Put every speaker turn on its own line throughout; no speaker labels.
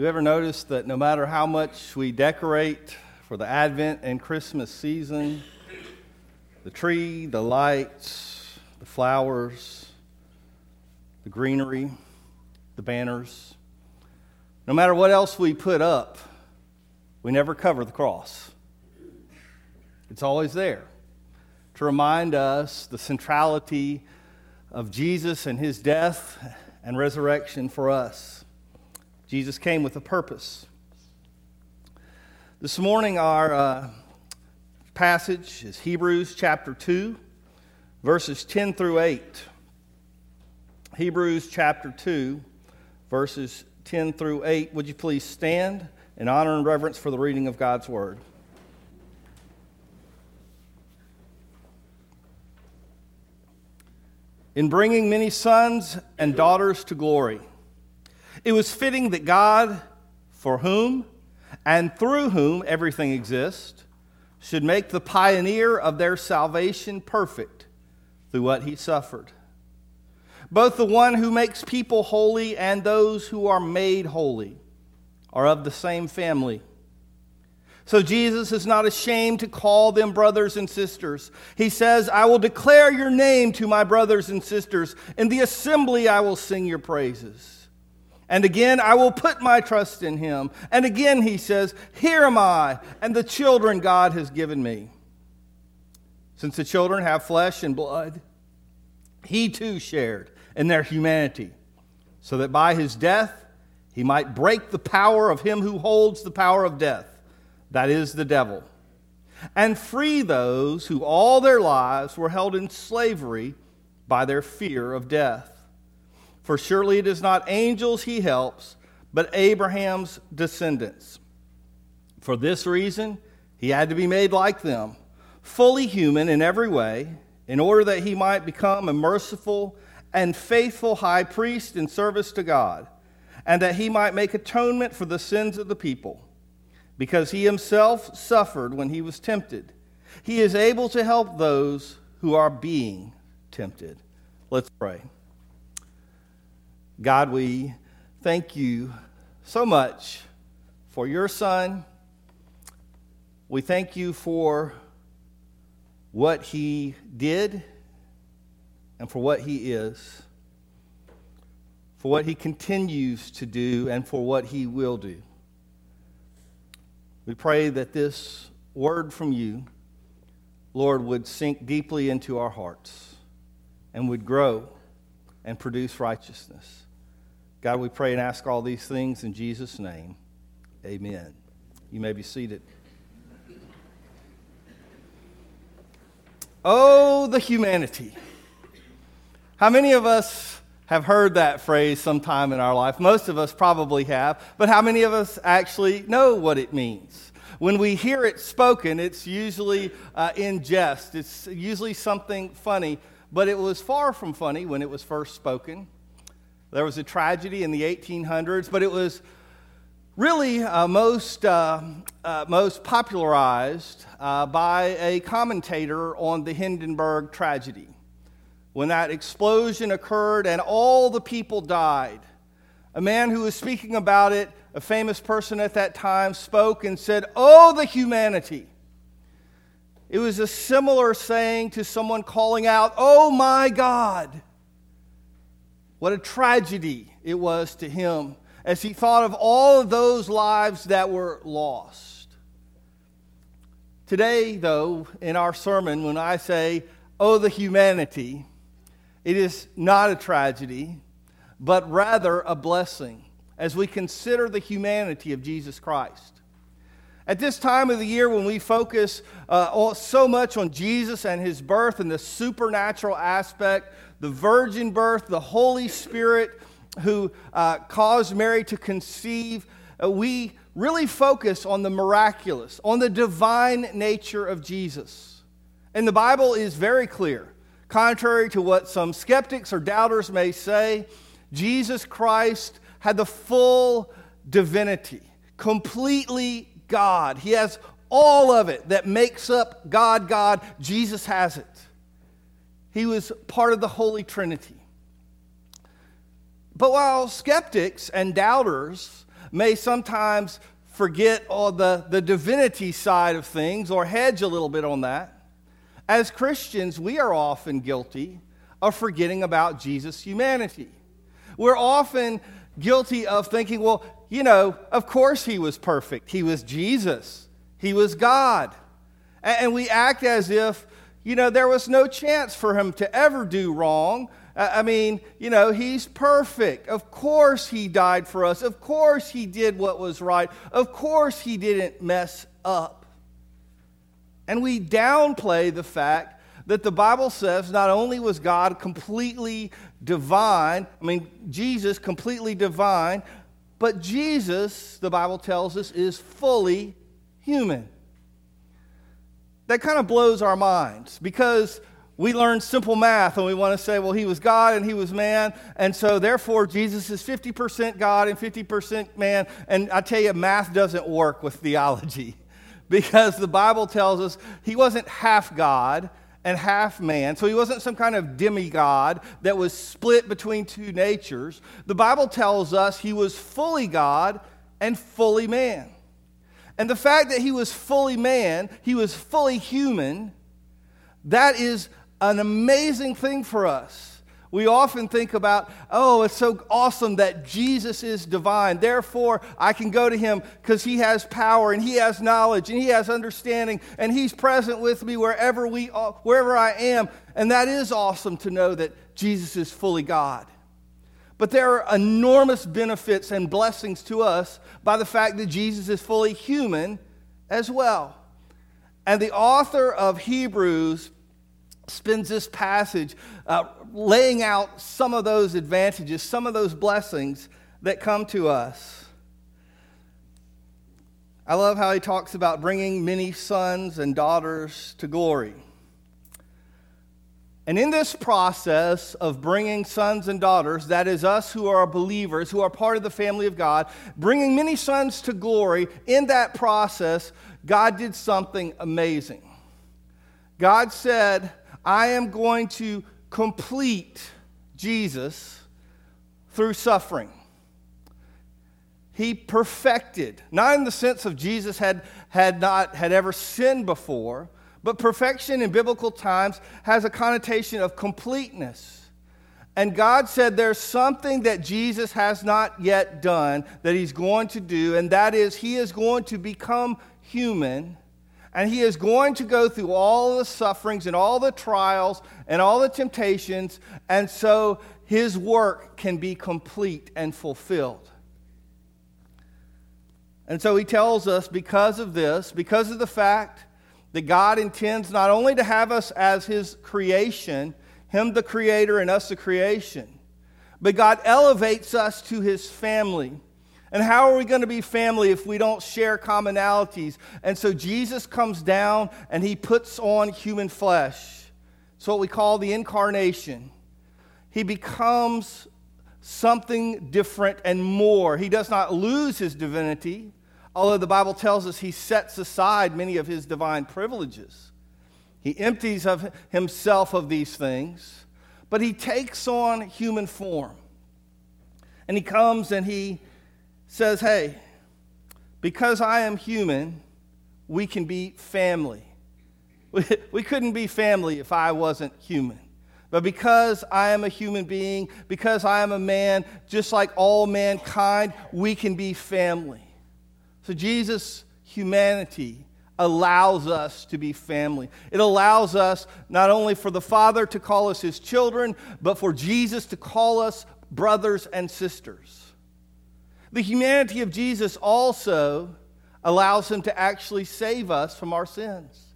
you ever notice that no matter how much we decorate for the Advent and Christmas season, the tree, the lights, the flowers, the greenery, the banners, no matter what else we put up, we never cover the cross. It's always there to remind us the centrality of Jesus and his death and resurrection for us. Jesus came with a purpose. This morning, our uh, passage is Hebrews chapter 2, verses 10 through 8. Hebrews chapter 2, verses 10 through 8. Would you please stand in honor and reverence for the reading of God's word? In bringing many sons and daughters to glory, it was fitting that God, for whom and through whom everything exists, should make the pioneer of their salvation perfect through what he suffered. Both the one who makes people holy and those who are made holy are of the same family. So Jesus is not ashamed to call them brothers and sisters. He says, I will declare your name to my brothers and sisters. In the assembly I will sing your praises. And again, I will put my trust in him. And again, he says, Here am I, and the children God has given me. Since the children have flesh and blood, he too shared in their humanity, so that by his death he might break the power of him who holds the power of death, that is, the devil, and free those who all their lives were held in slavery by their fear of death. For surely it is not angels he helps, but Abraham's descendants. For this reason, he had to be made like them, fully human in every way, in order that he might become a merciful and faithful high priest in service to God, and that he might make atonement for the sins of the people. Because he himself suffered when he was tempted, he is able to help those who are being tempted. Let's pray. God, we thank you so much for your son. We thank you for what he did and for what he is, for what he continues to do, and for what he will do. We pray that this word from you, Lord, would sink deeply into our hearts and would grow and produce righteousness. God, we pray and ask all these things in Jesus' name. Amen. You may be seated. Oh, the humanity. How many of us have heard that phrase sometime in our life? Most of us probably have, but how many of us actually know what it means? When we hear it spoken, it's usually uh, in jest, it's usually something funny, but it was far from funny when it was first spoken. There was a tragedy in the 1800s, but it was really uh, most, uh, uh, most popularized uh, by a commentator on the Hindenburg tragedy. When that explosion occurred and all the people died, a man who was speaking about it, a famous person at that time, spoke and said, Oh, the humanity. It was a similar saying to someone calling out, Oh my God. What a tragedy it was to him as he thought of all of those lives that were lost. Today, though, in our sermon, when I say, Oh, the humanity, it is not a tragedy, but rather a blessing as we consider the humanity of Jesus Christ. At this time of the year, when we focus uh, so much on Jesus and his birth and the supernatural aspect the virgin birth, the Holy Spirit who uh, caused Mary to conceive, uh, we really focus on the miraculous, on the divine nature of Jesus. And the Bible is very clear. Contrary to what some skeptics or doubters may say, Jesus Christ had the full divinity, completely God. He has all of it that makes up God, God. Jesus has it. He was part of the Holy Trinity. But while skeptics and doubters may sometimes forget all the, the divinity side of things or hedge a little bit on that. As Christians, we are often guilty of forgetting about Jesus' humanity. We're often guilty of thinking, well, you know, of course he was perfect. He was Jesus, he was God. And we act as if, you know, there was no chance for him to ever do wrong. I mean, you know, he's perfect. Of course he died for us. Of course he did what was right. Of course he didn't mess up. And we downplay the fact that the Bible says not only was God completely divine, I mean, Jesus completely divine, but Jesus, the Bible tells us, is fully human. That kind of blows our minds because we learn simple math and we want to say, well, he was God and he was man, and so therefore Jesus is 50% God and 50% man. And I tell you, math doesn't work with theology because the Bible tells us he wasn't half God and half man. So he wasn't some kind of demigod that was split between two natures. The Bible tells us he was fully God and fully man. And the fact that he was fully man, he was fully human, that is an amazing thing for us. We often think about, oh, it's so awesome that Jesus is divine. Therefore, I can go to him because he has power and he has knowledge and he has understanding and he's present with me wherever, we, wherever I am. And that is awesome to know that Jesus is fully God. But there are enormous benefits and blessings to us by the fact that Jesus is fully human as well. And the author of Hebrews spends this passage uh, laying out some of those advantages, some of those blessings that come to us. I love how he talks about bringing many sons and daughters to glory. And in this process of bringing sons and daughters, that is us who are believers, who are part of the family of God, bringing many sons to glory, in that process, God did something amazing. God said, I am going to complete Jesus through suffering. He perfected, not in the sense of Jesus had, had not had ever sinned before, but perfection in biblical times has a connotation of completeness. And God said there's something that Jesus has not yet done that he's going to do, and that is he is going to become human and he is going to go through all the sufferings and all the trials and all the temptations, and so his work can be complete and fulfilled. And so he tells us because of this, because of the fact that God intends not only to have us as his creation, him the creator and us the creation, but God elevates us to his family. And how are we going to be family if we don't share commonalities? And so Jesus comes down and he puts on human flesh. It's what we call the incarnation. He becomes something different and more. He does not lose his divinity, although the Bible tells us he sets aside many of his divine privileges. He empties of himself of these things, but he takes on human form. And he comes and he says, hey, because I am human, we can be family. We, we couldn't be family if I wasn't human. But because I am a human being, because I am a man, just like all mankind, we can be family. So Jesus' humanity allows us to be family. It allows us not only for the Father to call us his children, but for Jesus to call us brothers and sisters. The humanity of Jesus also allows him to actually save us from our sins.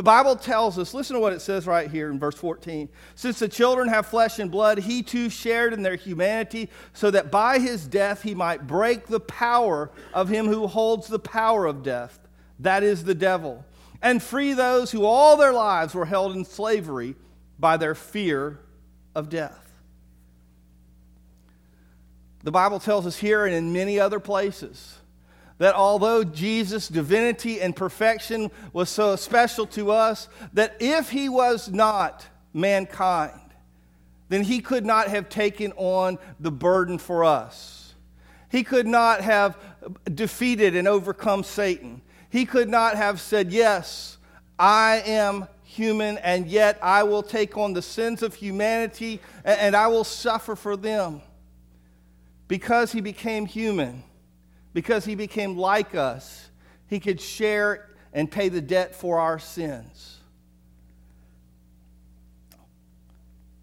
The Bible tells us, listen to what it says right here in verse 14. Since the children have flesh and blood, he too shared in their humanity, so that by his death he might break the power of him who holds the power of death, that is the devil, and free those who all their lives were held in slavery by their fear of death. The Bible tells us here and in many other places that although Jesus' divinity and perfection was so special to us, that if he was not mankind, then he could not have taken on the burden for us. He could not have defeated and overcome Satan. He could not have said, Yes, I am human, and yet I will take on the sins of humanity and I will suffer for them. Because he became human, because he became like us, he could share and pay the debt for our sins.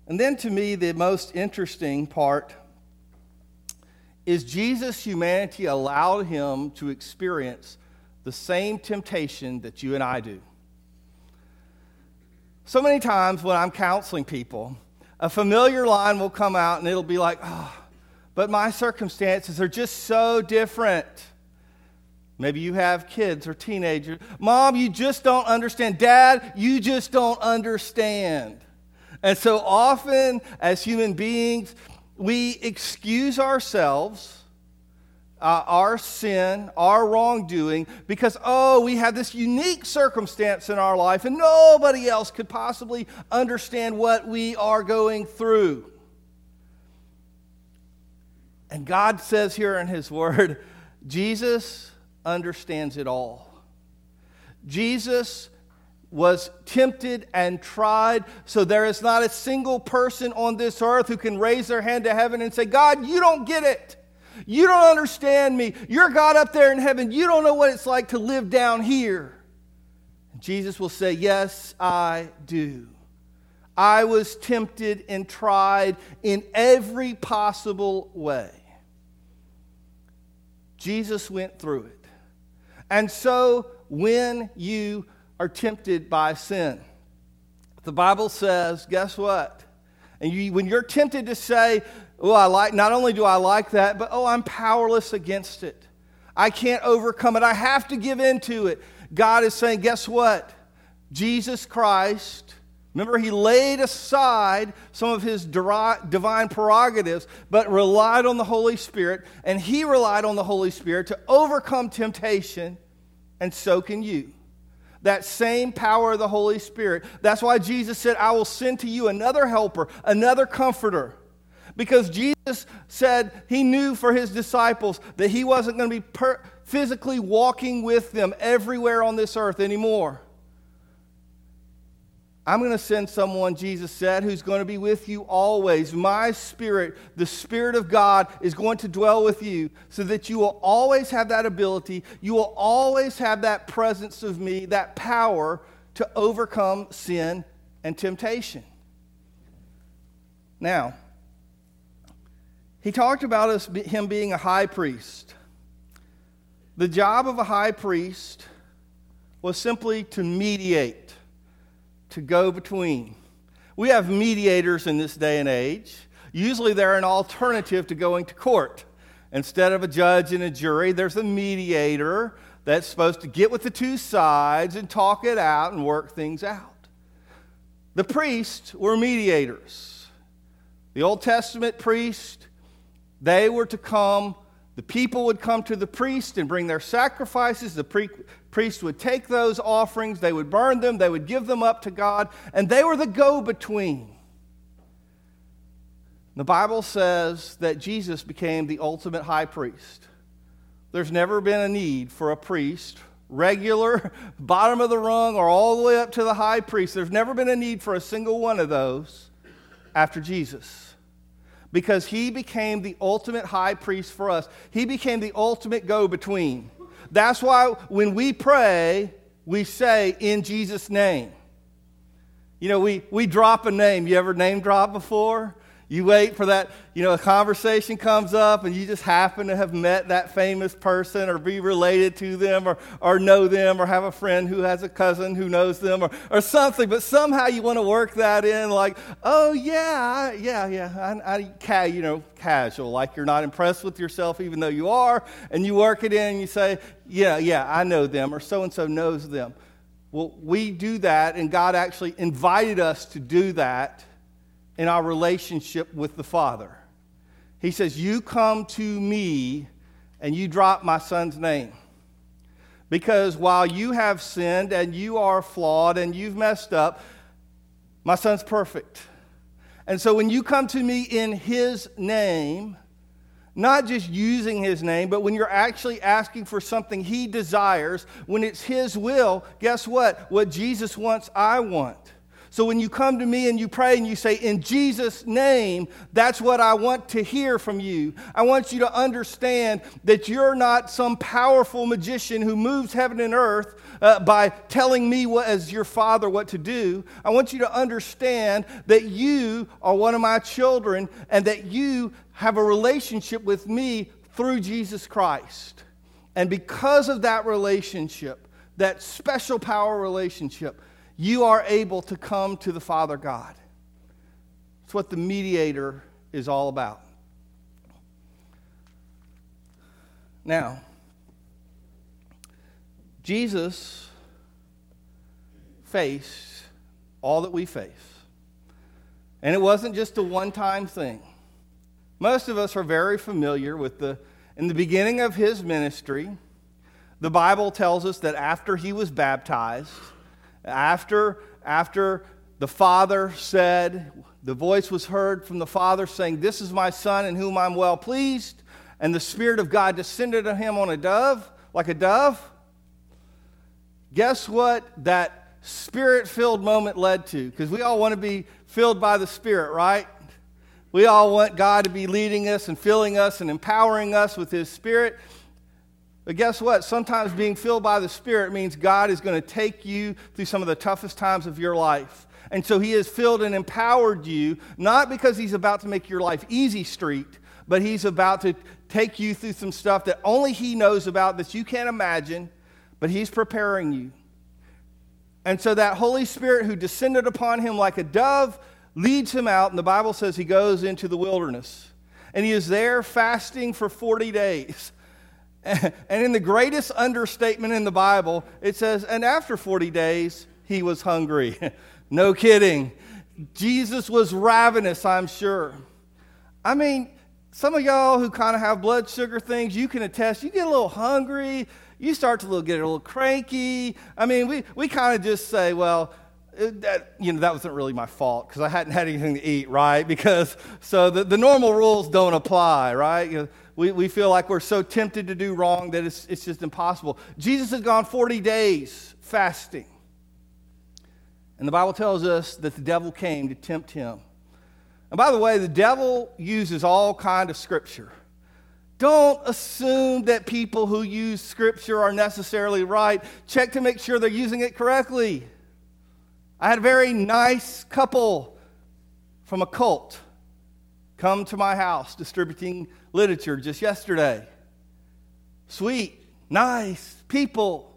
And then to me, the most interesting part is Jesus' humanity allowed him to experience the same temptation that you and I do. So many times when I'm counseling people, a familiar line will come out and it'll be like, oh, but my circumstances are just so different. Maybe you have kids or teenagers. Mom, you just don't understand. Dad, you just don't understand. And so often, as human beings, we excuse ourselves, uh, our sin, our wrongdoing, because, oh, we have this unique circumstance in our life and nobody else could possibly understand what we are going through. And God says here in His Word, Jesus understands it all. Jesus was tempted and tried. So there is not a single person on this earth who can raise their hand to heaven and say, God, you don't get it. You don't understand me. You're God up there in heaven. You don't know what it's like to live down here. Jesus will say, Yes, I do. I was tempted and tried in every possible way. Jesus went through it. And so when you are tempted by sin. The Bible says, guess what? And you, when you're tempted to say, oh, I like, not only do I like that, but oh, I'm powerless against it. I can't overcome it. I have to give in to it. God is saying, guess what? Jesus Christ, remember, he laid aside some of his divine prerogatives, but relied on the Holy Spirit, and he relied on the Holy Spirit to overcome temptation, and so can you that same power of the Holy Spirit. That's why Jesus said, I will send to you another helper, another comforter. Because Jesus said he knew for his disciples that he wasn't going to be per- physically walking with them everywhere on this earth anymore. I'm going to send someone, Jesus said, who's going to be with you always. My spirit, the Spirit of God, is going to dwell with you so that you will always have that ability. You will always have that presence of me, that power to overcome sin and temptation. Now, he talked about us, him being a high priest. The job of a high priest was simply to mediate to go between. We have mediators in this day and age. Usually they're an alternative to going to court. Instead of a judge and a jury, there's a mediator that's supposed to get with the two sides and talk it out and work things out. The priests were mediators. The Old Testament priest, they were to come the people would come to the priest and bring their sacrifices. The pre- priest would take those offerings, they would burn them, they would give them up to God, and they were the go between. The Bible says that Jesus became the ultimate high priest. There's never been a need for a priest, regular, bottom of the rung, or all the way up to the high priest. There's never been a need for a single one of those after Jesus because he became the ultimate high priest for us. He became the ultimate go between. That's why when we pray, we say, in Jesus' name. You know, we, we drop a name. You ever name drop before? You wait for that, you know, a conversation comes up and you just happen to have met that famous person or be related to them or, or know them or have a friend who has a cousin who knows them or, or something. But somehow you want to work that in like, oh, yeah, yeah, yeah, I, I, you know, casual, like you're not impressed with yourself even though you are. And you work it in and you say, yeah, yeah, I know them or so and so knows them. Well, we do that and God actually invited us to do that in our relationship with the Father. He says, You come to me and you drop my son's name. Because while you have sinned and you are flawed and you've messed up, my son's perfect. And so when you come to me in his name, not just using his name, but when you're actually asking for something he desires, when it's his will, guess what? What Jesus wants, I want. So when you come to me and you pray and you say, In Jesus' name, that's what I want to hear from you. I want you to understand that you're not some powerful magician who moves heaven and earth uh, by telling me what, as your father what to do. I want you to understand that you are one of my children and that you have a relationship with me through Jesus Christ. And because of that relationship, that special power relationship, you are able to come to the Father God. It's what the mediator is all about. Now, Jesus faced all that we face. And it wasn't just a one time thing. Most of us are very familiar with the, in the beginning of his ministry, the Bible tells us that after he was baptized, after, after the Father said, the voice was heard from the Father saying, This is my Son in whom I'm well pleased, and the Spirit of God descended on him on a dove, like a dove. Guess what that spirit filled moment led to? Because we all want to be filled by the Spirit, right? We all want God to be leading us and filling us and empowering us with His Spirit. But guess what? Sometimes being filled by the Spirit means God is going to take you through some of the toughest times of your life. And so He has filled and empowered you, not because He's about to make your life easy street, but He's about to take you through some stuff that only He knows about that you can't imagine but he's preparing you. And so that Holy Spirit who descended upon him like a dove leads him out, and the Bible says he goes into the wilderness. And he is there fasting for 40 days. And in the greatest understatement in the Bible, it says, and after 40 days, he was hungry. no kidding. Jesus was ravenous, I'm sure. I mean, some of y'all who kind of have blood sugar things, you can attest, you get a little hungry, you start to get a little cranky. I mean, we, we kind of just say, well, Uh, that, you know, that wasn't really my fault because I hadn't had anything to eat, right? Because, so the, the normal rules don't apply, right? You know, we, we feel like we're so tempted to do wrong that it's, it's just impossible. Jesus had gone 40 days fasting. And the Bible tells us that the devil came to tempt him. And by the way, the devil uses all kind of scripture. Don't assume that people who use scripture are necessarily right. Check to make sure they're using it correctly. I had a very nice couple from a cult come to my house distributing literature just yesterday. Sweet, nice people.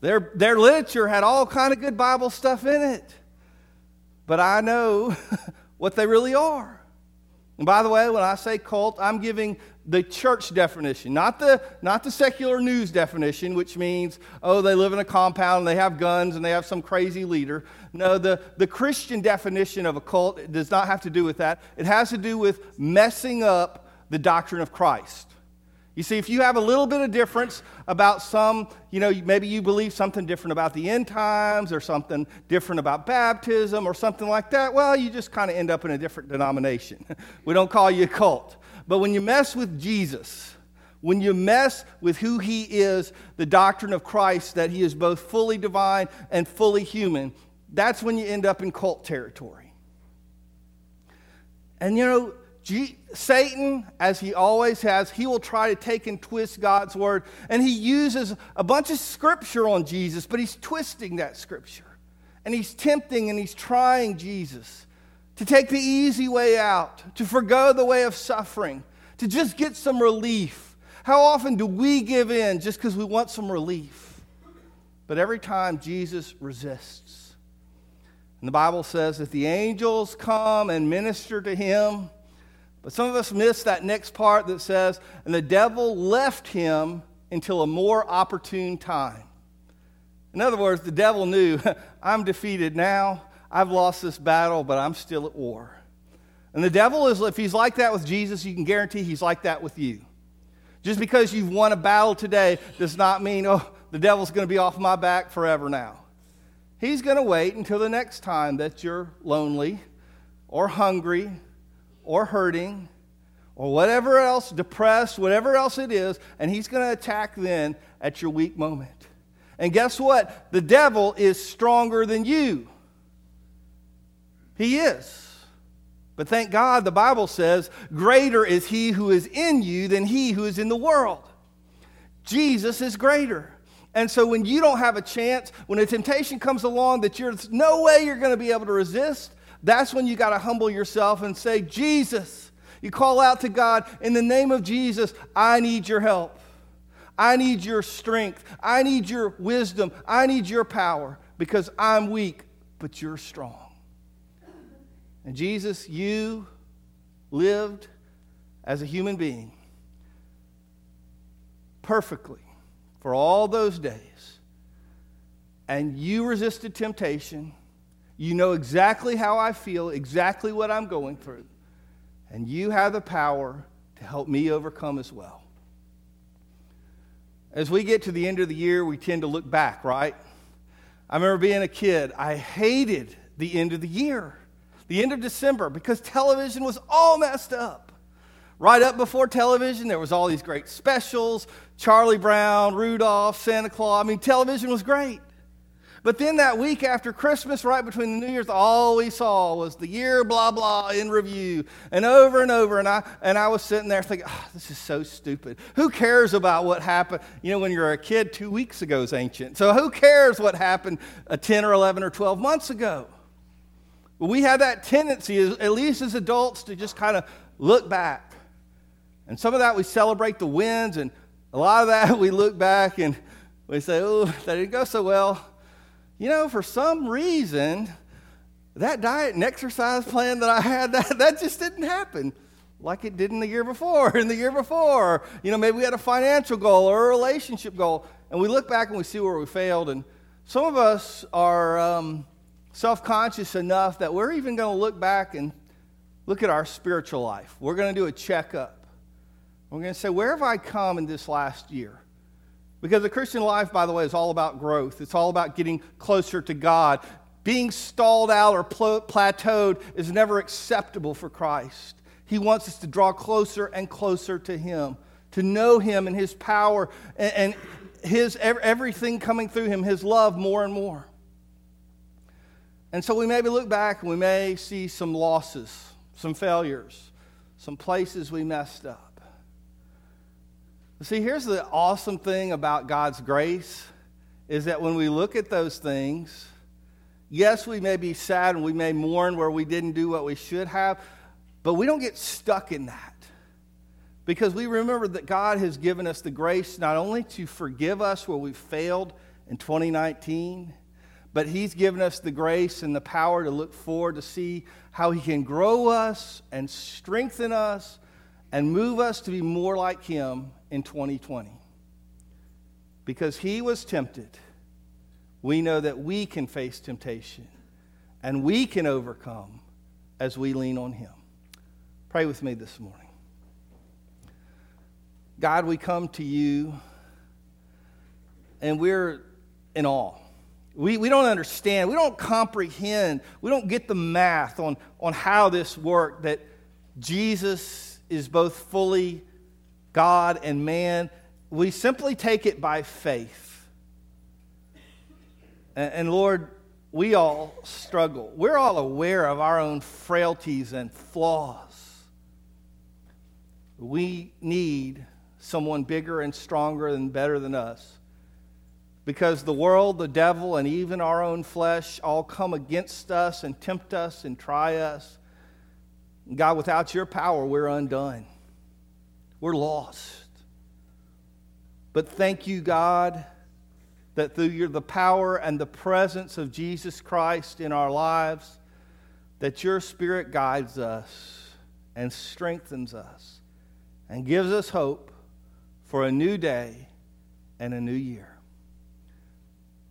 Their, their literature had all kind of good Bible stuff in it. But I know what they really are. And by the way, when I say cult, I'm giving the church definition, not the, not the secular news definition, which means, oh, they live in a compound and they have guns and they have some crazy leader. No, the, the Christian definition of a cult does not have to do with that. It has to do with messing up the doctrine of Christ. You see, if you have a little bit of difference about some, you know, maybe you believe something different about the end times or something different about baptism or something like that, well, you just kind of end up in a different denomination. we don't call you a cult. But when you mess with Jesus, when you mess with who he is, the doctrine of Christ, that he is both fully divine and fully human, that's when you end up in cult territory. And you know, G- Satan, as he always has, he will try to take and twist God's word. And he uses a bunch of scripture on Jesus, but he's twisting that scripture. And he's tempting and he's trying Jesus to take the easy way out, to forego the way of suffering, to just get some relief. How often do we give in just because we want some relief? But every time Jesus resists. And the Bible says that the angels come and minister to him. But some of us miss that next part that says, and the devil left him until a more opportune time. In other words, the devil knew, I'm defeated now. I've lost this battle, but I'm still at war. And the devil is, if he's like that with Jesus, you can guarantee he's like that with you. Just because you've won a battle today does not mean, oh, the devil's going to be off my back forever now. He's going to wait until the next time that you're lonely or hungry or hurting or whatever else, depressed, whatever else it is, and he's going to attack then at your weak moment. And guess what? The devil is stronger than you. He is. But thank God the Bible says, Greater is he who is in you than he who is in the world. Jesus is greater. And so when you don't have a chance, when a temptation comes along that there's no way you're going to be able to resist, that's when you got to humble yourself and say, Jesus. You call out to God, in the name of Jesus, I need your help. I need your strength. I need your wisdom. I need your power because I'm weak, but you're strong. And Jesus, you lived as a human being perfectly for all those days. And you resisted temptation. You know exactly how I feel, exactly what I'm going through. And you have the power to help me overcome as well. As we get to the end of the year, we tend to look back, right? I remember being a kid, I hated the end of the year, the end of December, because television was all messed up. Right up before television, there was all these great specials Charlie Brown, Rudolph, Santa Claus. I mean, television was great. But then that week after Christmas, right between the New Year's, all we saw was the year blah blah in review and over and over. And I and I was sitting there thinking, oh, this is so stupid. Who cares about what happened? You know, when you're a kid, two weeks ago is ancient. So who cares what happened uh, 10 or 11 or 12 months ago? We have that tendency, at least as adults, to just kind of look back and some of that we celebrate the wins, and a lot of that we look back and we say, oh, that didn't go so well. You know, for some reason, that diet and exercise plan that I had, that, that just didn't happen like it did in the year before, in the year before. You know, maybe we had a financial goal or a relationship goal, and we look back and we see where we failed. And some of us are um, self conscious enough that we're even going to look back and look at our spiritual life. We're going to do a checkup. We're going to say, Where have I come in this last year? Because the Christian life, by the way, is all about growth. It's all about getting closer to God. Being stalled out or plateaued is never acceptable for Christ. He wants us to draw closer and closer to Him, to know Him and His power and His everything coming through Him, His love more and more. And so we maybe look back and we may see some losses, some failures, some places we messed up. See, here's the awesome thing about God's grace is that when we look at those things, yes, we may be sad and we may mourn where we didn't do what we should have, but we don't get stuck in that. Because we remember that God has given us the grace not only to forgive us where we failed in 2019, but He's given us the grace and the power to look forward to see how He can grow us and strengthen us and move us to be more like Him in 2020. Because he was tempted, we know that we can face temptation and we can overcome as we lean on him. Pray with me this morning. God, we come to you and we're in awe. We, we don't understand, we don't comprehend, we don't get the math on, on how this worked, that Jesus is both fully God and man. We simply take it by faith. And, Lord, we all struggle. We're all aware of our own frailties and flaws. We need someone bigger and stronger and better than us. Because the world, the devil, and even our own flesh all come against us and tempt us and try us. God, without your power, we're undone we're lost. But thank you, God, that through your, the power and the presence of Jesus Christ in our lives, that your Spirit guides us and strengthens us and gives us hope for a new day and a new year.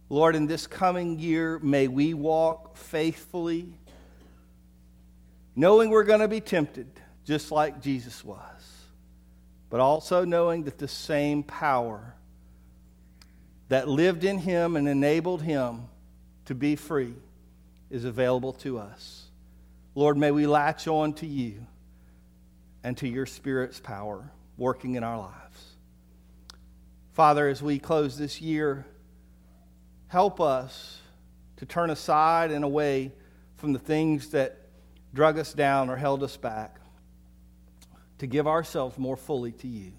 Lord, in this coming year, may we walk faithfully, knowing we're going to be tempted just like Jesus was but also knowing that the same power that lived in him and enabled him to be free is available to us. Lord, may we latch on to you and to your Spirit's power working in our lives. Father, as we close this year, help us to turn aside and away from the things that drug us down or held us back, to give ourselves more fully to you.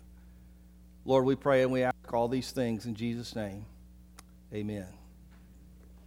Lord, we pray and we ask all these things in Jesus' name. Amen.